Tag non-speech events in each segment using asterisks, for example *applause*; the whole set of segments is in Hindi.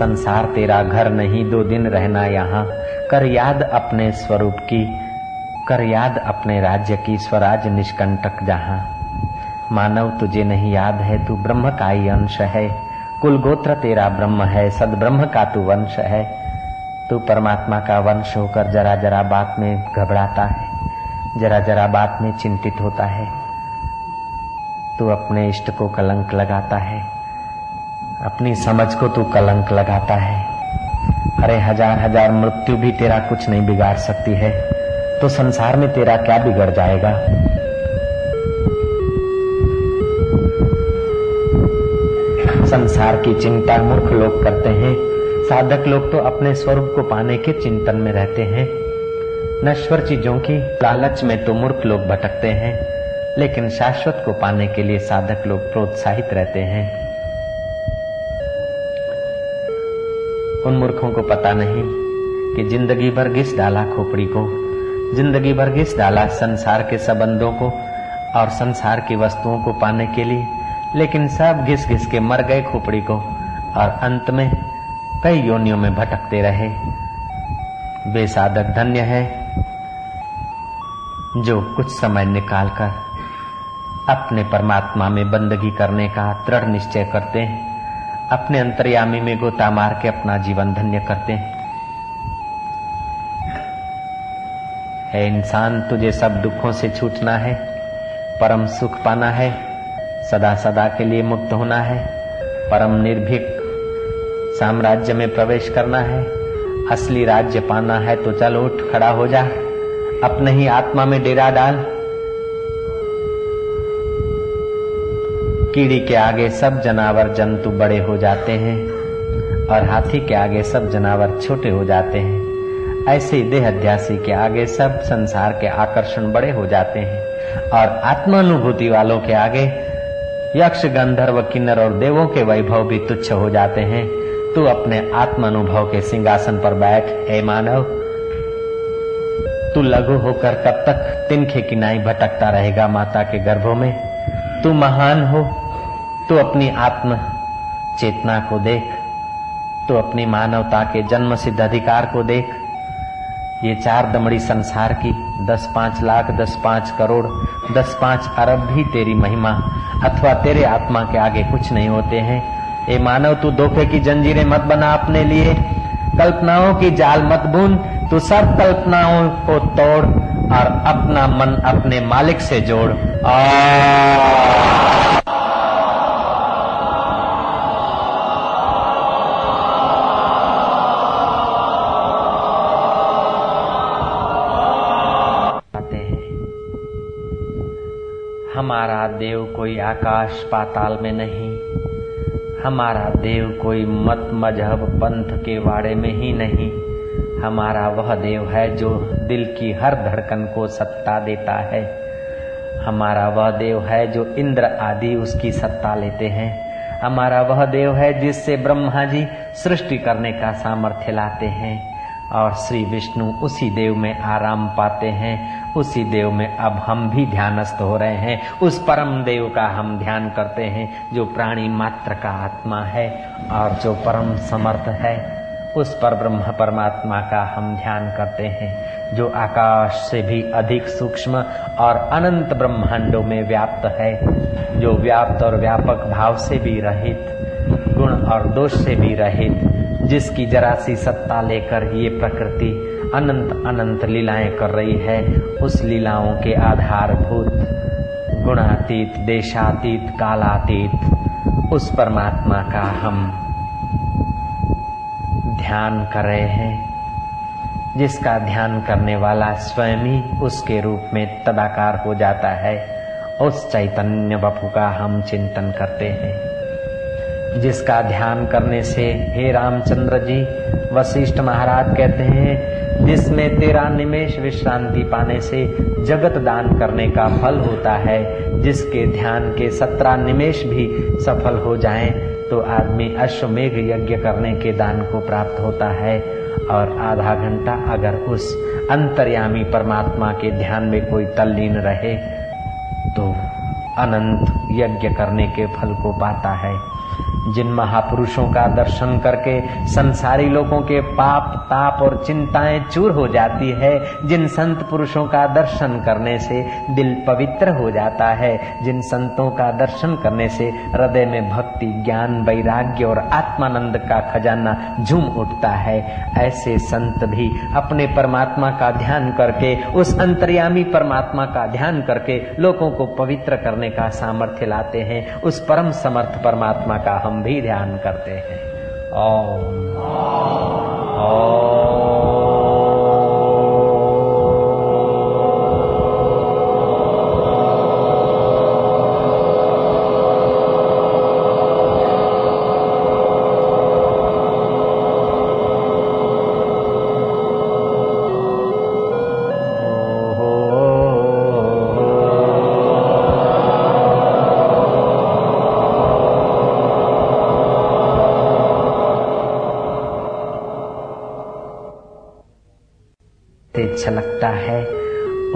संसार तेरा घर नहीं, दो दिन रहना यहाँ। कर याद अपने स्वरूप की, कर याद अपने राज्य की, स्वराज निष्कंटक जहाँ। मानव तुझे नहीं याद है, तू ब्रह्म का ही अंश है। कुल गोत्र तेरा ब्रह्म है सद ब्रह्म का तू वंश है। तू परमात्मा का वंश होकर जरा जरा बात में घबराता है, जरा जरा बात में चिंतित होता है। तू अपने इष्ट को कलंक लगाता है अपनी समझ को तू कलंक लगाता है। अरे हज़ार हज़ार मृत्यु भी तेरा कुछ नहीं बिगाड़ सकती है तो संसार में तेरा क्या बिगड़ जाएगा? संसार की चिंता मूर्ख लोग करते हैं। साधक लोग तो अपने स्वरूप को पाने के चिंतन में रहते हैं। नश्वर चीज़ों की लालच में तो मूर्ख लोग भटकते हैं, लेकिन शाश्वत को पाने के लिए साधक लोग प्रोत्साहित रहते हैं। उन मूर्खों को पता नहीं कि ज़िंदगी भर घिस डाला खोपड़ी को, ज़िंदगी भर घिस डाला संसार के संबंधों को और संसार की वस्तुओं को पाने के लिए, लेकिन सब घिस घिस के मर गए खोपड़ी को और अंत में कई योनियों में भटकते रहे। बेसाधक धन्य है जो कुछ समय निकालकर अपने परमात्मा में बंदगी करने का दृढ़ निश्चय करते हैं। अपने अंतर्यामी में गोता मार के अपना जीवन धन्य करते हैं। है इंसान, तुझे सब दुखों से छूटना है, परम सुख पाना है, सदा सदा के लिए मुक्त होना है, परम निर्भीक साम्राज्य में प्रवेश करना है, असली राज्य पाना है तो चल उठ, खड़ा हो जा, अपने ही आत्मा में डेरा डाल। कीड़ी के आगे सब जनावर जंतु बड़े हो जाते हैं और हाथी के आगे सब जनावर छोटे हो जाते हैं। ऐसे ही देह अध्यासी के आगे सब संसार के आकर्षण बड़े हो जाते हैं और आत्मानुभूति वालों के आगे यक्ष, गंधर्व, किन्नर और देवों के वैभव भी तुच्छ हो जाते हैं। तू अपने आत्मानुभव के सिंहासन पर बैठ, हे मानव। तू लघु होकर कब तक तिनखे किनाई भटकता रहेगा माता के गर्भों में। तू महान हो तू अपनी आत्म चेतना को देख। तू अपनी मानवता के जन्म सिद्ध अधिकार को देख। ये चार दमड़ी संसार की दस पाँच लाख, दस पाँच करोड़, दस पाँच अरब भी तेरी महिमा अथवा तेरे आत्मा के आगे कुछ नहीं होते हैं। ये मानव, तू धोखे की जंजीरें मत बना अपने लिए। कल्पनाओं की जाल मत बुन तू सब कल्पनाओं को तोड़ और अपना मन अपने मालिक से जोड़। आ। हमारा देव कोई आकाश पाताल में नहीं। हमारा देव कोई मत मज़हब पंथ के वाड़े में ही नहीं। हमारा वह देव है जो दिल की हर धड़कन को सत्ता देता है। हमारा वह देव है जो इंद्र आदि उसकी सत्ता लेते हैं। हमारा वह देव है जिससे ब्रह्मा जी सृष्टि करने का सामर्थ्य लाते हैं। और श्री विष्णु उसी देव में आराम पाते हैं उसी देव में अब हम भी ध्यानस्थ हो रहे हैं। उस परम देव का हम ध्यान करते हैं, जो प्राणी मात्र का आत्मा है और जो परम समर्थ है, उस पर ब्रह्म परमात्मा का हम ध्यान करते हैं, जो आकाश से भी अधिक सूक्ष्म और अनंत ब्रह्मांडों में व्याप्त है, जो व्याप्त और व्यापक भाव से भी रहित, गुण और दोष से भी रहित, जिसकी जरा सी सत्ता लेकर ये प्रकृति अनंत अनंत लीलाएँ कर रही है। उस लीलाओं के आधारभूत, गुणातीत, देशातीत, कालातीत, उस परमात्मा का हम ध्यान कर रहे हैं। जिसका ध्यान करने वाला स्वयं ही उसके रूप में तदाकार हो जाता है। उस चैतन्य बपू का हम चिंतन करते हैं। जिसका ध्यान करने से हे रामचंद्र जी, वशिष्ठ महाराज कहते हैं जिसमें तेरा निमेश विश्रांति पाने से जगत दान करने का फल होता है, जिसके ध्यान के सत्रह निमेश भी सफल हो जाएँ तो आदमी अश्वमेघ यज्ञ करने के दान को प्राप्त होता है। और आधा घंटा अगर उस अंतर्यामी परमात्मा के ध्यान में कोई तल्लीन रहे तो अनंत यज्ञ करने के फल को पाता है। जिन महापुरुषों का दर्शन करके संसारी लोगों के पाप, ताप और चिंताएँ चूर हो जाती है, जिन संत पुरुषों का दर्शन करने से दिल पवित्र हो जाता है, जिन संतों का दर्शन करने से हृदय में भक्ति, ज्ञान, वैराग्य और आत्मानंद का खजाना झूम उठता है। ऐसे संत भी अपने परमात्मा का ध्यान करके, उस अंतर्यामी परमात्मा का ध्यान करके लोगों को पवित्र करने का सामर्थ्य लाते हैं। उस परम समर्थ परमात्मा का हम भी ध्यान करते हैं। ओम। छलकता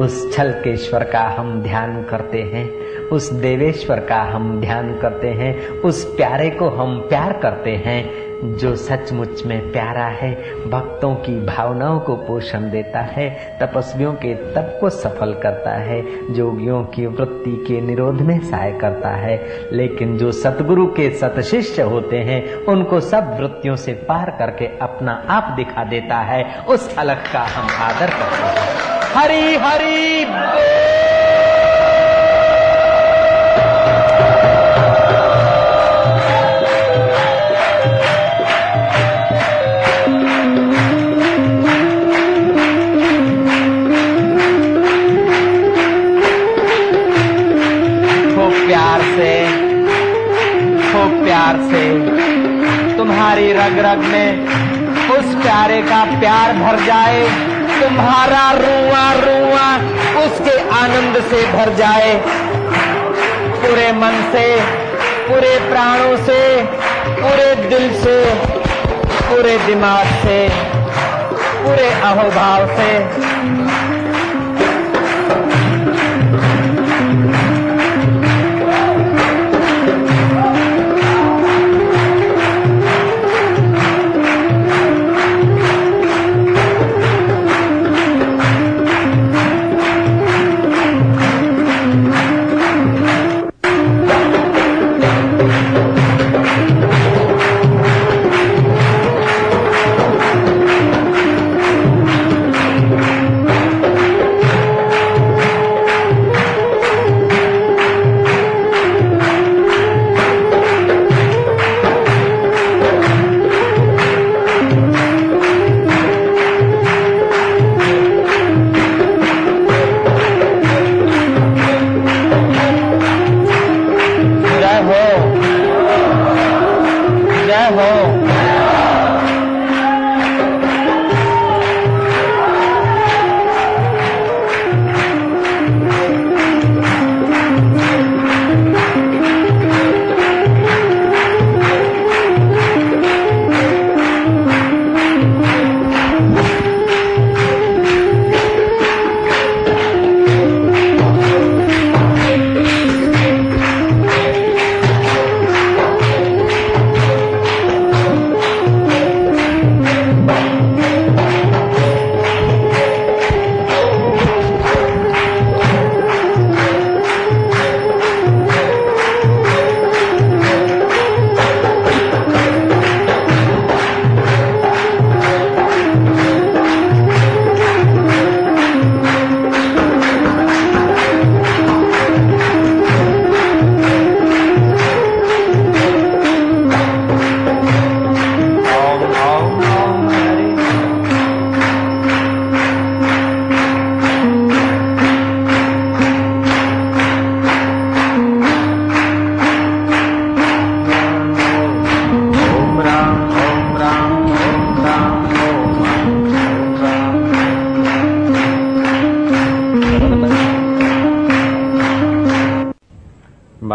उस छलकेश्वर का हम ध्यान करते हैं, उस देवेश्वर का हम ध्यान करते हैं, उस प्यारे को हम प्यार करते हैं, जो सचमुच में प्यारा है, भक्तों की भावनाओं को पोषण देता है, तपस्वियों के तप को सफल करता है, जोगियों की वृत्ति के निरोध में सहाय करता है। लेकिन जो सतगुरु के सतशिष्य होते हैं, उनको सब वृत्तियों से पार करके अपना आप दिखा देता है, उस अलग का हम आदर करते हैं। हरी हरी प्यार से तुम्हारी रग रग में उस प्यारे का प्यार भर जाए। तुम्हारा रुआ रुआ उसके आनंद से भर जाए। पूरे मन से, पूरे प्राणों से, पूरे दिल से, पूरे दिमाग से, पूरे अहोभाव से।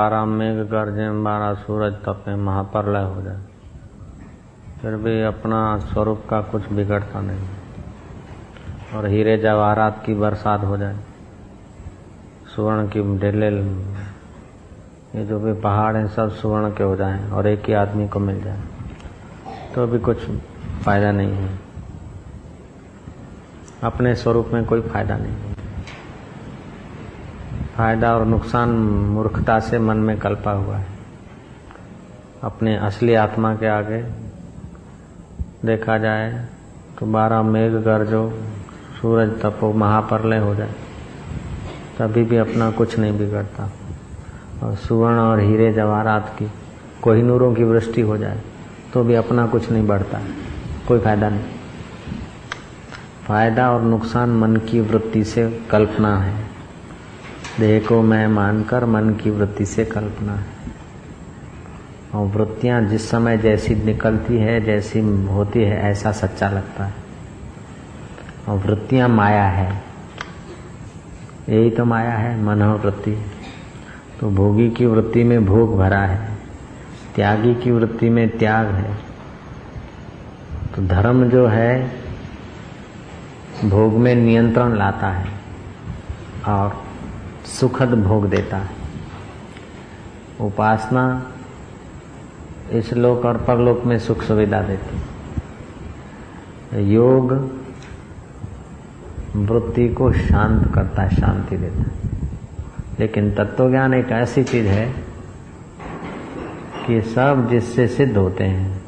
बारह मेघ गर्जे बारह सूरज तपे महाप्रलय हो जाए। फिर भी अपना स्वरूप का कुछ बिगड़ता नहीं। और हीरे जवाहरात की बरसात हो जाए, सुवर्ण की ढेले ये जो भी पहाड़ हैं, सब सुवर्ण के हो जाएँ और एक ही आदमी को मिल जाए तो भी कुछ फ़ायदा नहीं है। अपने स्वरूप में कोई फ़ायदा नहीं फ़ायदा और नुकसान मूर्खता से मन में कल्पा हुआ है। अपने असली आत्मा के आगे देखा जाए तो बारह मेघ गर्जो, सूरज तपो महाप्रलय हो जाए। तभी भी अपना कुछ नहीं बिगड़ता। और सुवर्ण और हीरे जवाहरात की कोहिनूरों की वृष्टि हो जाए तो भी अपना कुछ नहीं बढ़ता। कोई फ़ायदा नहीं। फ़ायदा और नुकसान मन की वृत्ति से कल्पना है। देह को मैं मानकर मन की वृत्ति से कल्पना है। और वृत्तियाँ जिस समय जैसी निकलती है, जैसी होती है, ऐसा सच्चा लगता है। और वृत्तियाँ माया है। यही तो माया है मनोवृत्ति तो भोगी की वृत्ति में भोग भरा है, त्यागी की वृत्ति में त्याग है। तो धर्म जो है, भोग में नियंत्रण लाता है। और सुखद भोग देता है। उपासना इस लोक और परलोक में सुख सुविधा देती है। योग वृत्ति को शांत करता है, शांति देता है। लेकिन तत्व ज्ञान एक ऐसी चीज़ है कि सब जिससे सिद्ध होते हैं,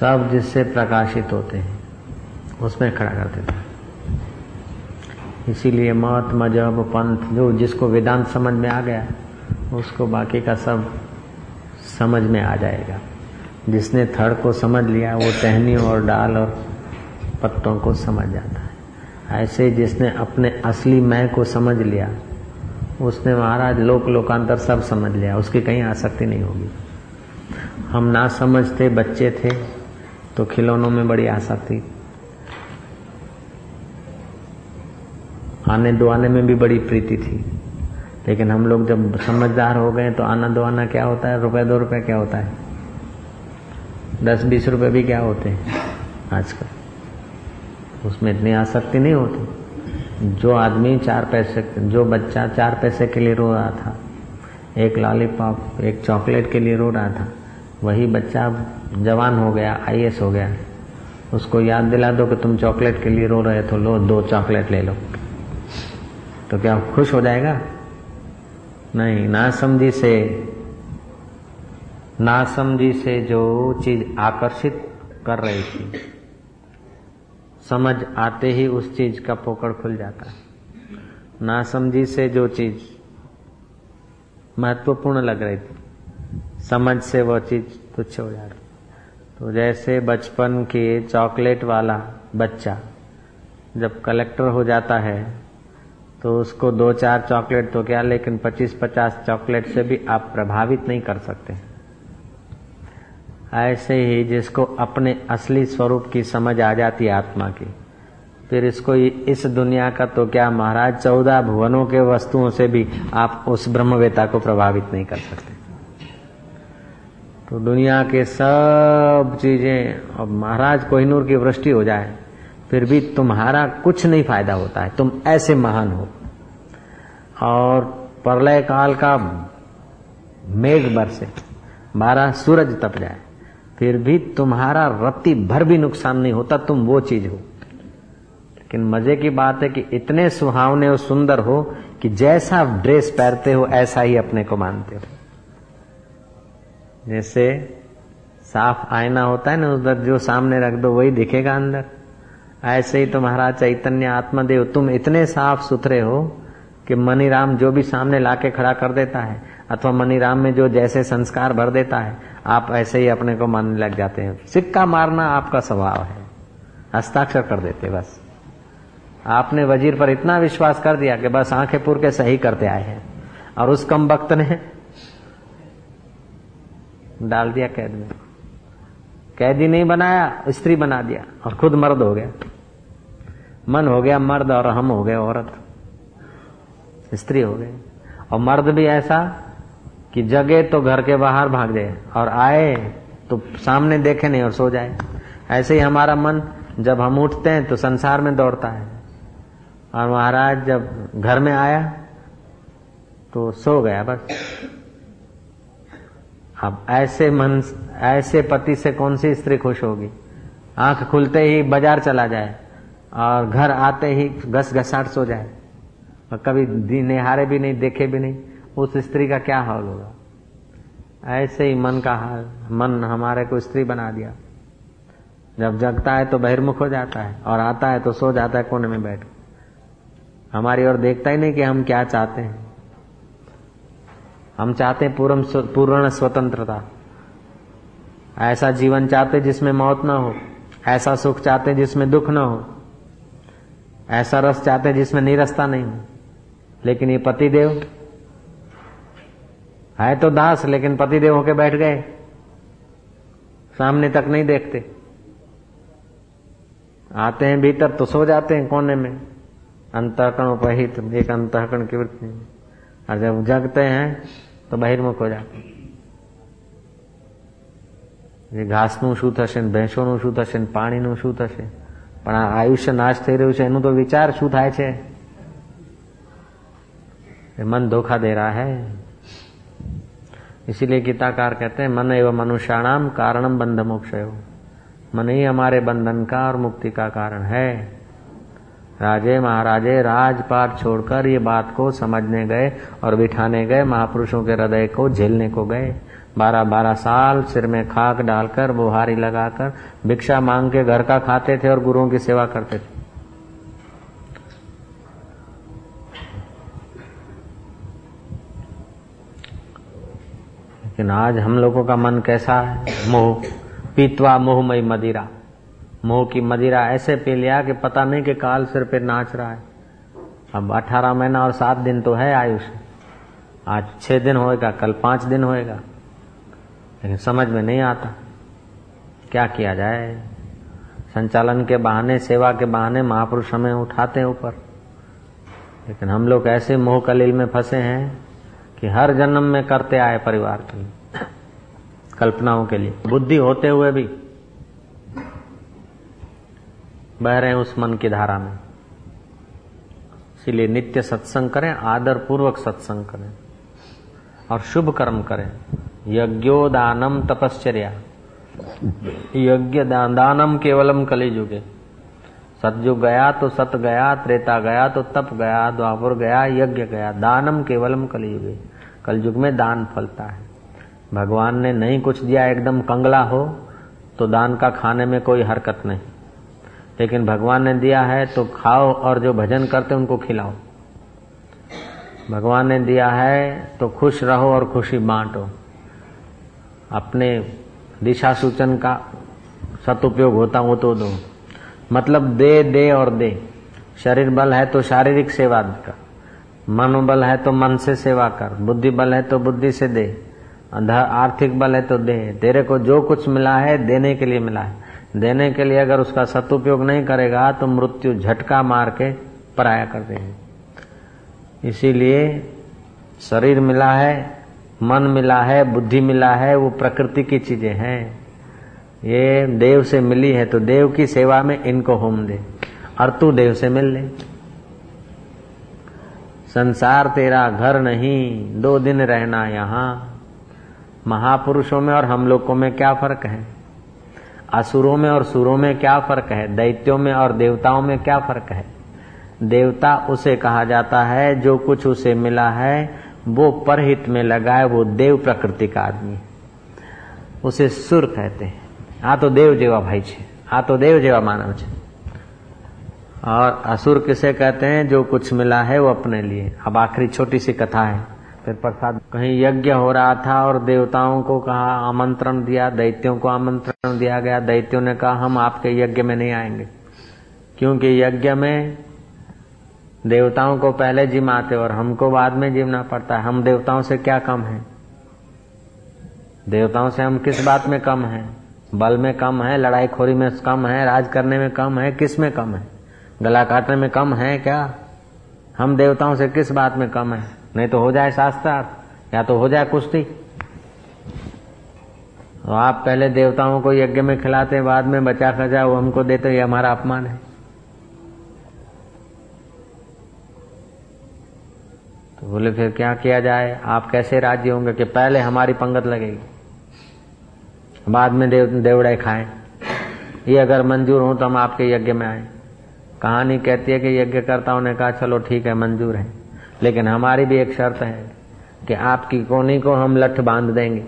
सब जिससे प्रकाशित होते हैं, उसमें खड़ा कर देता है। इसीलिए मत मज़हब पंथ, जो जिसको वेदांत समझ में आ गया, उसको बाकी का सब समझ में आ जाएगा। जिसने थड़ को समझ लिया, वो टहनी और डाल और पत्तों को समझ जाता है। ऐसे जिसने अपने असली मैं को समझ लिया, उसने महाराज लोक, लोकांतर सब समझ लिया, उसकी कहीं आसक्ति नहीं होगी। हम ना समझते, बच्चे थे तो खिलौनों में बड़ी आसक्ति। आने दुआने में भी बड़ी प्रीति थी। लेकिन हम लोग जब समझदार हो गए तो आना दुआना क्या होता है? रुपए, दो रुपए क्या होता है? दस बीस रुपए भी क्या होते हैं आजकल? उसमें इतनी आसक्ति नहीं होती। जो आदमी चार पैसे, जो बच्चा चार पैसे के लिए रो रहा था, एक लॉलीपॉप, एक चॉकलेट के लिए रो रहा था, वही बच्चा जवान हो गया आई हो गया। उसको याद दिला दो कि तुम चॉकलेट के लिए रो रहे तो लो, दो चॉकलेट ले लो। तो क्या खुश हो जाएगा? नहीं ना समझी से ना समझी से जो चीज़ आकर्षित कर रही थी, समझ आते ही उस चीज़ का पोकड़ खुल जाता। है ना समझी से जो चीज़ महत्वपूर्ण लग रही थी, समझ से वह चीज़ तुच्छ हो जा जाती तो जैसे बचपन के चॉकलेट वाला बच्चा जब कलेक्टर हो जाता है तो उसको दो चार चॉकलेट तो क्या, लेकिन पच्चीस पचास चॉकलेट से भी आप प्रभावित नहीं कर सकते। ऐसे ही जिसको अपने असली स्वरूप की समझ आ जाती आत्मा की, फिर इसको इस दुनिया का तो क्या महाराज, चौदह भुवनों के वस्तुओं से भी आप उस ब्रह्मवेता को प्रभावित नहीं कर सकते। तो दुनिया के सब चीज़ें, अब महाराज कोहिनूर की वृष्टि हो जाए फिर भी तुम्हारा कुछ नहीं फ़ायदा होता है। तुम ऐसे महान हो। और प्रलय काल का मेघ बरसे, बारह सूरज तप जाए, फिर भी तुम्हारा रत्ती भर भी नुकसान नहीं होता, तुम वो चीज़ हो। लेकिन मज़े की बात है कि इतने सुहावने और सुंदर हो कि जैसा ड्रेस पहनते हो, ऐसा ही अपने को मानते हो। जैसे साफ़ आईना होता है ना उधर, जो सामने रख दो, वही दिखेगा अंदर। ऐसे ही तुम्हारा चैतन्य आत्मदेव, तुम इतने साफ़ सुथरे हो कि मनीराम जो भी सामने लाके खड़ा कर देता है, अथवा मनीराम में जो जैसे संस्कार भर देता है, आप ऐसे ही अपने को मानने लग जाते हैं। सिक्का मारना आपका स्वभाव है। हस्ताक्षर कर देते, बस। आपने वज़ीर पर इतना विश्वास कर दिया कि बस आँखें पूर के सही करते आए हैं। और उस कम वक्त ने डाल दिया कैद में। कैदी नहीं बनाया, स्त्री बना दिया और खुद मर्द हो गया। मन हो गया मर्द और हम हो गए औरत। स्त्री हो गए और मर्द भी ऐसा कि जगे तो घर के बाहर भाग जाए और आए तो सामने देखे नहीं और सो जाए। ऐसे ही हमारा मन जब हम उठते हैं तो संसार में दौड़ता है। और महाराज जब घर में आया तो सो गया बस। अब ऐसे मन, ऐसे पति से कौन सी स्त्री खुश होगी? आँख खुलते ही बाज़ार चला जाए और घर आते ही घस घसाट सो जाए। और कभी निहारे भी नहीं, देखे भी नहीं, उस स्त्री का क्या हाल होगा? ऐसे ही मन का हाल, मन हमारे को स्त्री बना दिया। जब जगता है तो बहिर्मुख हो जाता है और आता है तो सो जाता है कोने में बैठ। हमारी ओर देखता ही नहीं कि हम क्या चाहते हैं। हम चाहते पूर्ण पूर्ण स्वतंत्रता। ऐसा जीवन चाहते जिसमें मौत ना हो, ऐसा सुख चाहते जिसमें दुख ना हो, ऐसा रस चाहते जिसमें निरस्ता नहीं हो। लेकिन ये पतिदेव है तो दास, लेकिन पतिदेव होके बैठ गए। सामने तक नहीं देखते। आते हैं भीतर तो सो जाते हैं कोने में। अंतकरण उपहित, एक अंतकरण की वृत्ति। और जब जगते हैं तो बहिर्मुख हो जाते જે ઘાસનું શું થશે ને ભેંસોનું શું થશે ને પાણીનું શું થશે પણ આ આયુષ્ય નાશ થઈ રહ્યું છે એનું તો વિચાર શું થાય છે मन धोखा दे रहा है इसीलिए गीताकार कहते हैं मन एवं मनुष्याणाम कारणम बंध मोक्ष मन ही हमारे बंधन का और मुक्ति का कारण है राजे महाराजे राजपाट छोड़कर ये बात को समझने गए और बिठाने गए, महापुरुषों के हृदय को झेलने को गए। बारह बारह साल सिर में खाक डालकर, बुहारी लगाकर, भिक्षा मांग के घर का खाते थे और गुरुओं की सेवा करते थे। लेकिन आज हम लोगों का मन कैसा है? मोह। पीतवा मोहमयी मदिरा। मोह की मदिरा ऐसे पी लिया कि पता नहीं कि काल सिर पे नाच रहा है। अब अठारह महीना और सात दिन तो है आयुष। आज छह दिन होएगा, कल पाँच दिन होएगा। लेकिन समझ में नहीं आता। क्या किया जाए? संचालन के बहाने, सेवा के बहाने महापुरुष हमें उठाते हैं ऊपर। लेकिन हम लोग ऐसे मोह कलील में फंसे हैं कि हर जन्म में करते आए परिवार के लिए। कल्पनाओं के लिए। बुद्धि होते हुए भी बह रहे हैं उस मन की धारा में। इसीलिए नित्य सत्संग करें आदर पूर्वक सत्संग करें और शुभ कर्म करें। यज्ञो दानम तपश्चर्या। यज्ञ दानम केवलम कली जुगे सतयुग गया तो सत गया, त्रेता गया तो तप गया, द्वापुर गया, यज्ञ गया, दानम केवलम कलयुगे। कलयुग में दान फलता है। भगवान ने नहीं कुछ दिया, एकदम कंगला हो तो दान का खाने में कोई हरकत नहीं। लेकिन भगवान ने दिया है तो खाओ और जो भजन करते उनको खिलाओ। भगवान ने दिया है तो खुश रहो और खुशी बांटो। अपने दिशा सूचन का सदुपयोग होता हो तो दो। मतलब दे दे और दे। शरीर बल है तो शारीरिक सेवा कर। मनोबल है तो मन से सेवा कर। बुद्धि बल है तो बुद्धि से दे। आर्थिक बल है तो दे। तेरे को जो कुछ मिला है, देने के लिए मिला है। देने के लिए अगर उसका सदुपयोग नहीं करेगा तो मृत्यु झटका मार के पराया कर देंगे। इसीलिए शरीर मिला है, मन मिला है, बुद्धि मिला है, वो प्रकृति की चीज़ें हैं। ये देव से मिली है तो देव की सेवा में इनको होम दे, और तू देव से मिल ले। संसार तेरा घर नहीं, दो दिन रहना यहाँ। महापुरुषों में और हम लोगों में क्या फ़र्क है? असुरों में और सुरों में क्या फ़र्क है? दैत्यों में और देवताओं में क्या फ़र्क है? देवता उसे कहा जाता है, जो कुछ उसे मिला है, वो परहित में लगाए वो देव प्रकृति का आदमी उसे सुर कहते हैं। आ तो देव जेवा भाई छे। आ तो देव जेवा मानव छे। और असुर किसे कहते हैं? जो कुछ मिला है वो अपने लिए। अब आखिरी छोटी सी कथा है। फिर प्रसाद कहीं यज्ञ हो रहा था और देवताओं को कहा, आमंत्रण दिया, दैत्यों को आमंत्रण दिया गया। दैत्यों ने कहा, हम आपके यज्ञ में नहीं आएँगे। क्योंकि यज्ञ में देवताओं को पहले जिमाते और हमको बाद में जिमना पड़ता है। हम देवताओं से क्या कम है? देवताओं से हम किस बात में कम है? बल में कम है? लड़ाई खोरी में कम है? राज करने में कम है? किसमें कम है? गला काटने में कम है क्या? हम देवताओं से किस बात में कम है? नहीं तो हो जाए शास्त्रार्थ, या तो हो जाए कुश्ती। तो आप पहले देवताओं को यज्ञ में खिलाते, बाद में बचा खचा वो हमको देते, ये हमारा अपमान है। तो बोले, फिर क्या किया जाए? आप कैसे राज्य होंगे कि पहले हमारी पंगत लगेगी, बाद में देव देवड़े खाएँ? ये अगर मंजूर हो तो हम आपके यज्ञ में आए। कहानी कहती है कि यज्ञकर्ताओं ने कहा, चलो ठीक है, मंजूर है। लेकिन हमारी भी एक शर्त है कि आपकी कोनी को हम लठ बाँध देंगे,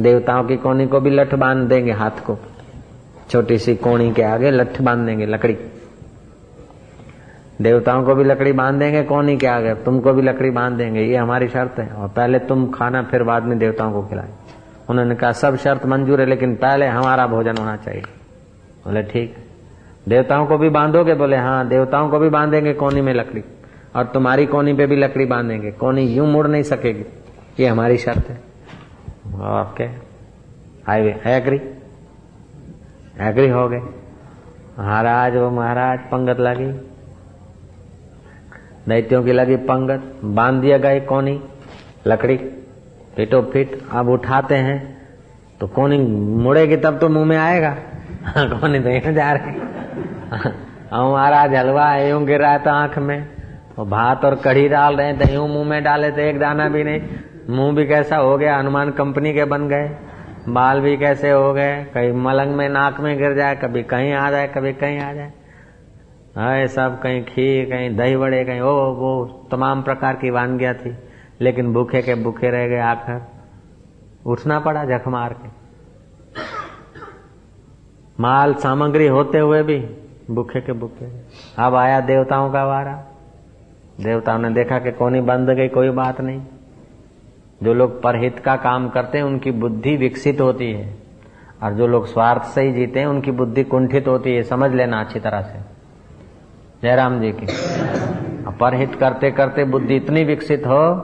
देवताओं की कोनी को भी लठ बाँध देंगे हाथ को। छोटी सी कोणी के आगे लठ बाँध देंगे लकड़ी। देवताओं को भी लकड़ी बाँध देंगे, कोनी के आगे तुमको भी लकड़ी बाँध देंगे, ये हमारी शर्त है। और पहले तुम खाना, फिर बाद में देवताओं को खिलाए। उन्होंने कहा, सब शर्त मंजूर है, लेकिन पहले हमारा भोजन होना चाहिए। बोले, ठीक। देवताओं को भी बांधोगे? बोले हाँ देवताओं को भी बांधेंगे कोनी में लकड़ी। और तुम्हारी कोनी पे भी लकड़ी बांधेंगे। कोनी यूँ मुड़ नहीं सकेगी। ये हमारी शर्त है। ओके। हाईवे। एग्री एग्री हो गए। महाराज, वो महाराज, पंगत लगी। दैत्यों की लगी पंगत। बाँध दिया गए कोनी, लकड़ी। फिटो फिट अब उठाते हैं। तो कोनी मुड़ेगी तब तो मुँह में आएगा। *laughs* कोनी तो यहाँ जा रही। *laughs* महाराज, हलवा यूँ गिर रहा था आँख में। वो भात और कढ़ी डाल रहे थे यूँ मुँह में डाले थे, एक दाना भी नहीं। मुँह भी कैसा हो गया, हनुमान कंपनी के बन गए। बाल भी कैसे हो गए, कहीं मलंग में नाक में गिर जाए, कभी कहीं आ जाए, कभी कहीं आ जाए। हाय सब कहीं खीर, कहीं दही बड़े कहीं ओ वो तमाम प्रकार की वानगियाँ थी। लेकिन भूखे के भूखे रह गए आकर उठना पड़ा जख मार के। माल सामग्री होते हुए भी भूखे के भूखे। अब आया देवताओं का वारा। देवताओं ने देखा कि कोनी बंद गई, कोई बात नहीं। जो लोग परहित का काम करते हैं, उनकी बुद्धि विकसित होती है। और जो लोग स्वार्थ से ही जीते हैं, उनकी बुद्धि कुंठित होती है, समझ लेना अच्छी तरह से। जयराम जी की। परहित करते करते बुद्धि इतनी विकसित हो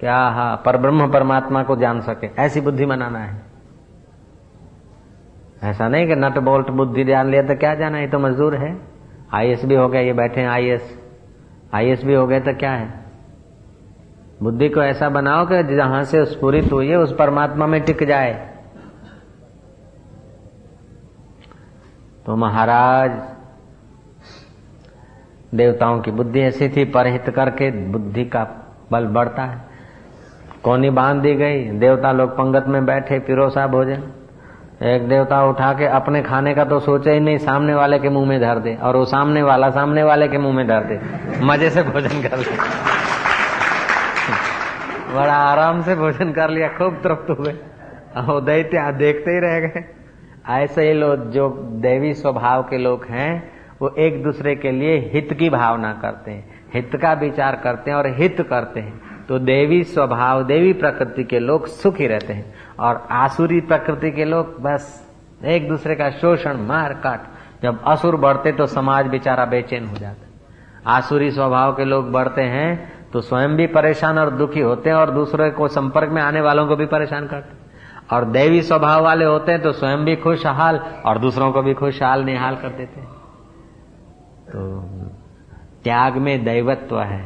क्या हा पर ब्रह्म परमात्मा को जान सके। ऐसी बुद्धि बनाना है। ऐसा नहीं कि नट बोल्ट बुद्धि जान लिया तो क्या जाना, ये तो मजदूर है। आईएएस भी हो गया, ये बैठे आईएएस। आईएएस भी हो गए तो क्या है? बुद्धि को ऐसा बनाओ कि जहाँ से स्फुरित हुई है उस परमात्मा में टिक जाए। तो महाराज, देवताओं की बुद्धि ऐसी थी, परहित करके बुद्धि का बल बढ़ता है। कोनी बाँध दी गई, देवता लोग पंगत में बैठे, पिरोसा भोजन। एक देवता उठा के अपने खाने का तो सोचे ही नहीं, सामने वाले के मुँह में धर दे और वो सामने वाला, सामने वाले के मुँह में धर दे। मज़े से भोजन कर ले। बड़ा आराम से भोजन कर लिया, खूब तृप्त हुए। और दैत्य देखते ही रह गए। ऐसे ही लोग, जो देवी स्वभाव के लोग हैं, वो एक दूसरे के लिए हित की भावना करते हैं। हित का विचार करते हैं और हित करते हैं। तो देवी स्वभाव, देवी प्रकृति के लोग सुखी रहते हैं। और आसुरी प्रकृति के लोग बस एक दूसरे का शोषण, मार काट। जब असुर बढ़ते तो समाज बेचारा बेचैन हो जाता। आसुरी स्वभाव के लोग बढ़ते हैं तो स्वयं भी परेशान और दुखी होते हैं और दूसरे को संपर्क में आने वालों को भी परेशान करते और दैवी स्वभाव वाले होते हैं तो स्वयं भी खुशहाल और दूसरों को भी खुशहाल, निहाल कर देते हैं। तो त्याग में दैवत्व है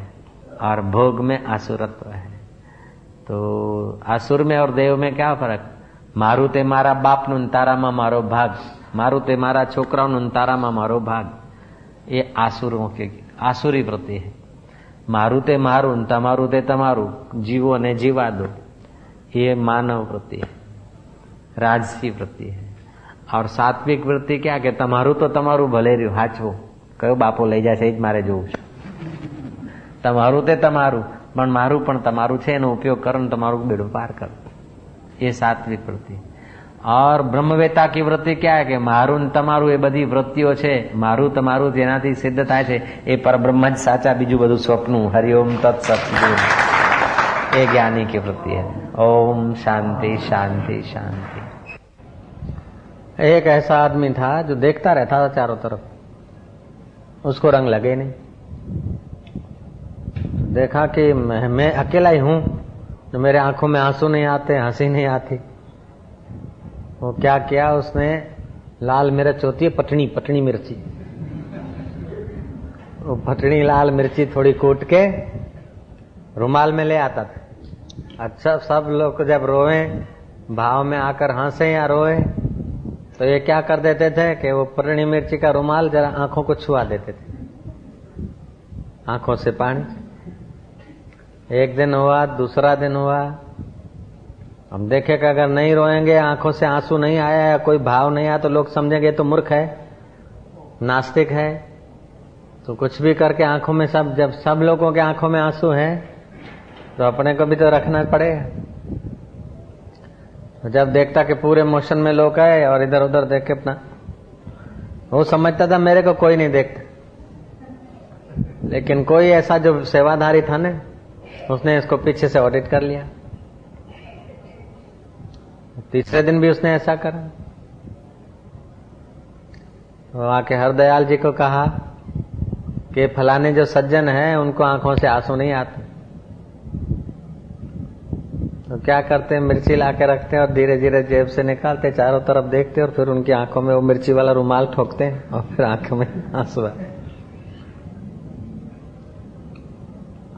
और भोग में असुरत्व है। તો આસુર મેં ઓર દેવ મેં ક્યાં ફરક? મારું તે મારા બાપનું ને તારામાં મારો ભાગ. મારું તે મારા છોકરાઓનું ને તારામાં મારો ભાગ. એ આસુરો કે આસુરી પ્રત્યે મારું તે મારું ને તમારું તે તમારું. જીવો અને જીવા દો. એ માનવ પ્રત્યે રાજસી પ્રત્યે ઓર સાત્વિક વૃત્તિ ક્યાં કે તમારું તો તમારું ભલે રહ્યું. હાચવું. કયો બાપો લઈ જશે એ જ મારે જોવું છે. તમારું તે તમારું. પણ મારું પણ તમારું છે એનો ઉપયોગ કરો ને તમારું બેડું પાર કરો એ સાત્વિક વૃત્તિ और ब्रह्मवेता की वृत्ति क्या है कि મારું ને તમારું એ બધી વૃત્તિઓ છે મારું તમારું જેનાથી સિદ્ધ થાય છે એ પરબ્રહ્મ જ સાચા બીજું બધું સ્વપ્નું હરિઓમ તત્સત ये ज्ञानी की वृत्ति है ओम शांति शांति शांति एक ऐसा आदमी था जो देखता रहता था चारों तरफ उसको रंग लगे नहीं देखा कि मैं, अकेला ही हूँ तो मेरे आँखों में आँसू नहीं आते हँसी नहीं आती। वो क्या किया उसने? लाल मिर्च होती है पटनी पटनी मिर्ची। वो पटनी लाल मिर्ची थोड़ी कूट के रुमाल में ले आता था। अच्छा सब लोग जब रोए भाव में आकर हंसे या रोए तो ये क्या कर देते थे कि वो पटनी मिर्ची का रुमाल जरा आँखों को छुआ देते थे। आँखों से पानी। एक दिन हुआ, दूसरा दिन हुआ। हम देखे कि अगर नहीं रोएँगे, आँखों से आँसू नहीं आया या कोई भाव नहीं आया तो लोग समझेंगे तो मूर्ख है, नास्तिक है। तो कुछ भी करके आँखों में सब, जब सब लोगों के आँखों में आँसू है तो अपने को भी तो रखना पड़ेगा। तो जब देखता कि पूरे मोशन में लोग आए और इधर उधर देख के अपना, वो समझता था मेरे को कोई नहीं देखता। लेकिन कोई ऐसा जो सेवाधारी था ना उसने इसको पीछे से ऑडिट कर लिया। तीसरे दिन भी उसने ऐसा करा। तो आके हरदयाल जी को कहा कि फलाने जो सज्जन है, उनको आँखों से आँसू नहीं आते। तो क्या करते हैं? मिर्ची ला के रखते हैं और धीरे धीरे जेब से निकालते चारों तरफ़ देखते और फिर उनकी आँखों में वो मिर्ची वाला रुमाल ठोकते हैं और फिर आँखों में आँसू आते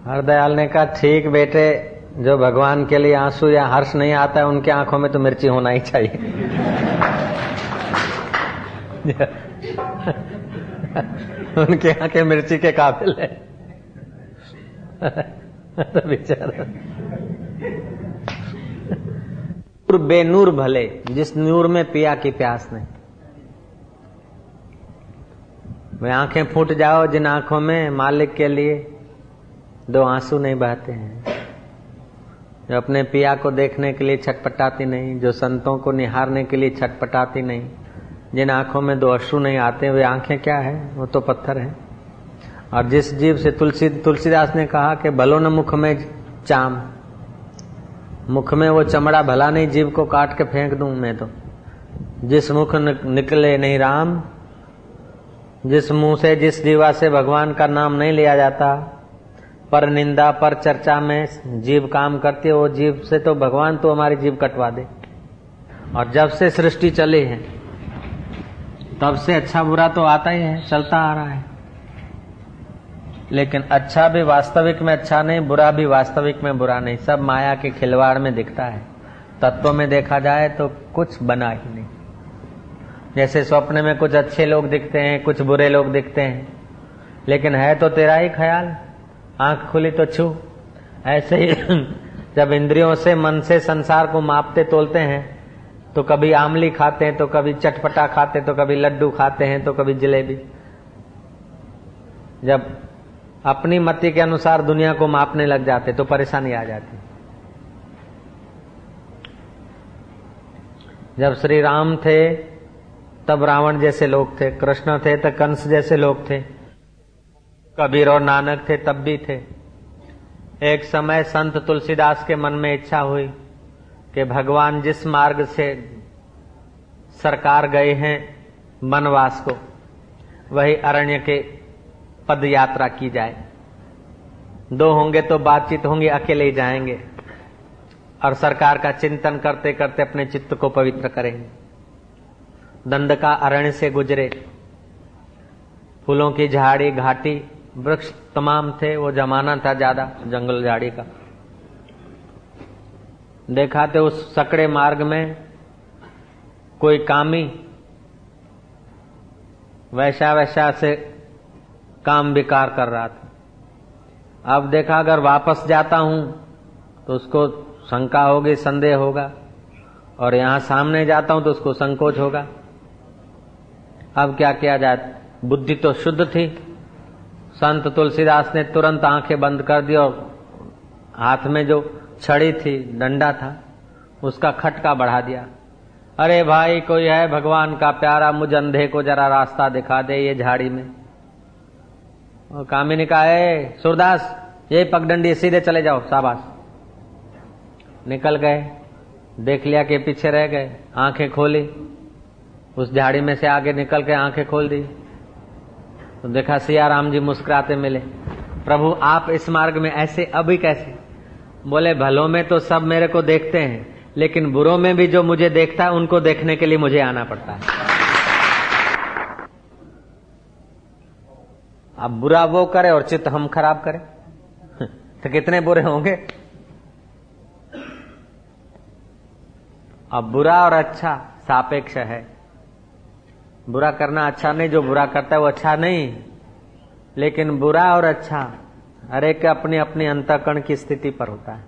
हरदयाल ने कहा, ठीक बेटे, जो भगवान के लिए आँसू या हर्ष नहीं आता है, उनके आँखों में तो मिर्ची होना ही चाहिए। *laughs* उनके आँखें मिर्ची के काबिल है। *laughs* तो बेचारा। नूर बेनूर भले, जिस नूर में पिया की प्यास नहीं। वे आँखें फूट जाओ जिन आँखों में मालिक के लिए दो आँसू नहीं बहते हैं। जो अपने पिया को देखने के लिए छटपटाती नहीं, जो संतों को निहारने के लिए छटपटाती नहीं, जिन आँखों में दो अश्रु नहीं आते, वे आँखें क्या है? वो तो पत्थर है। और जिस जीव से तुलसी, तुलसीदास ने कहा कि भलो न मुख में चाम, मुख में वो चमड़ा भला नहीं, जीव को काट के फेंक दूँ मैं तो। जिस मुख निकले नहीं राम, जिस मुँह से, जिस जीवा से भगवान का नाम नहीं लिया जाता पर निंदा, पर चर्चा में जीव काम करती है जीव से तो भगवान तो हमारी जीव कटवा दे। और जब से सृष्टि चली है, तब से अच्छा बुरा तो आता ही है, चलता आ रहा है। लेकिन अच्छा भी वास्तविक में अच्छा नहीं, बुरा भी वास्तविक में बुरा नहीं। सब माया के खिलवाड़ में दिखता है। तत्व में देखा जाए तो कुछ बना ही नहीं। जैसे स्वप्न में कुछ अच्छे लोग दिखते हैं, कुछ बुरे लोग दिखते हैं। लेकिन है तो तेरा ही ख्याल। आँख खुली तो छू। ऐसे ही *clears throat* जब इंद्रियों से मन से संसार को मापते तोलते हैं तो कभी आमली खाते हैं तो कभी चटपटा खाते तो कभी लड्डू खाते हैं तो कभी जलेबी। जब अपनी मति के अनुसार दुनिया को मापने लग जाते तो परेशानी आ जाती। जब श्री राम थे, तब रावण जैसे लोग थे, कृष्ण थे तो कंस जैसे लोग थे। कबीर और नानक थे, तब भी थे। एक समय संत तुलसीदास के मन में इच्छा हुई कि भगवान जिस मार्ग से सरकार गए हैं, वनवास को, वही अरण्य के पद यात्रा की जाए। दो होंगे तो बातचीत होंगी, अकेले ही जाएँगे। और सरकार का चिंतन करते करते अपने चित्त को पवित्र करेंगे। दंड का अरण्य से गुजरे, फूलों की झाड़ी, घाटी वृक्ष तमाम थे, वो जमाना था ज़्यादा, जंगल झाड़ी का। देखा तो उस सकड़े मार्ग में कोई कामी वैसा वैसा से काम विकार कर रहा था। अब देखा अगर वापस जाता हूँ तो उसको शंका होगी, संदेह होगा, और यहाँ सामने जाता हूँ तो उसको संकोच होगा। अब क्या किया जाए? बुद्धि तो शुद्ध थी। संत तुलसीदास ने तुरंत आँखें बंद कर दी और हाथ में जो छड़ी थी, डंडा था, उसका खटका बढ़ा दिया। अरे भाई, कोई है भगवान का प्यारा? मुझ अंधे को जरा रास्ता दिखा दे ये झाड़ी में। और कामिनी कहा है सूरदास, ये पगडंडी सीधे चले जाओ, शाबाश। निकल गए, देख लिया के पीछे रह गए, आँखें खोली, उस झाड़ी में से आगे निकल के आँखें खोल दी। तो देखा सिया राम जी मुस्कुराते मिले। प्रभु, आप इस मार्ग में ऐसे अभी कैसे? बोले, भलों में तो सब मेरे को देखते हैं, लेकिन बुरो में भी जो मुझे देखता है, उनको देखने के लिए मुझे आना पड़ता है। अब बुरा वो करे और चित्त हम खराब करें। *laughs* तो कितने बुरे होंगे? अब बुरा और अच्छा सापेक्ष है। बुरा करना अच्छा नहीं, जो बुरा करता है वो अच्छा नहीं। लेकिन बुरा और अच्छा हर एक अपनी अपनी अंतकरण की स्थिति पर होता है।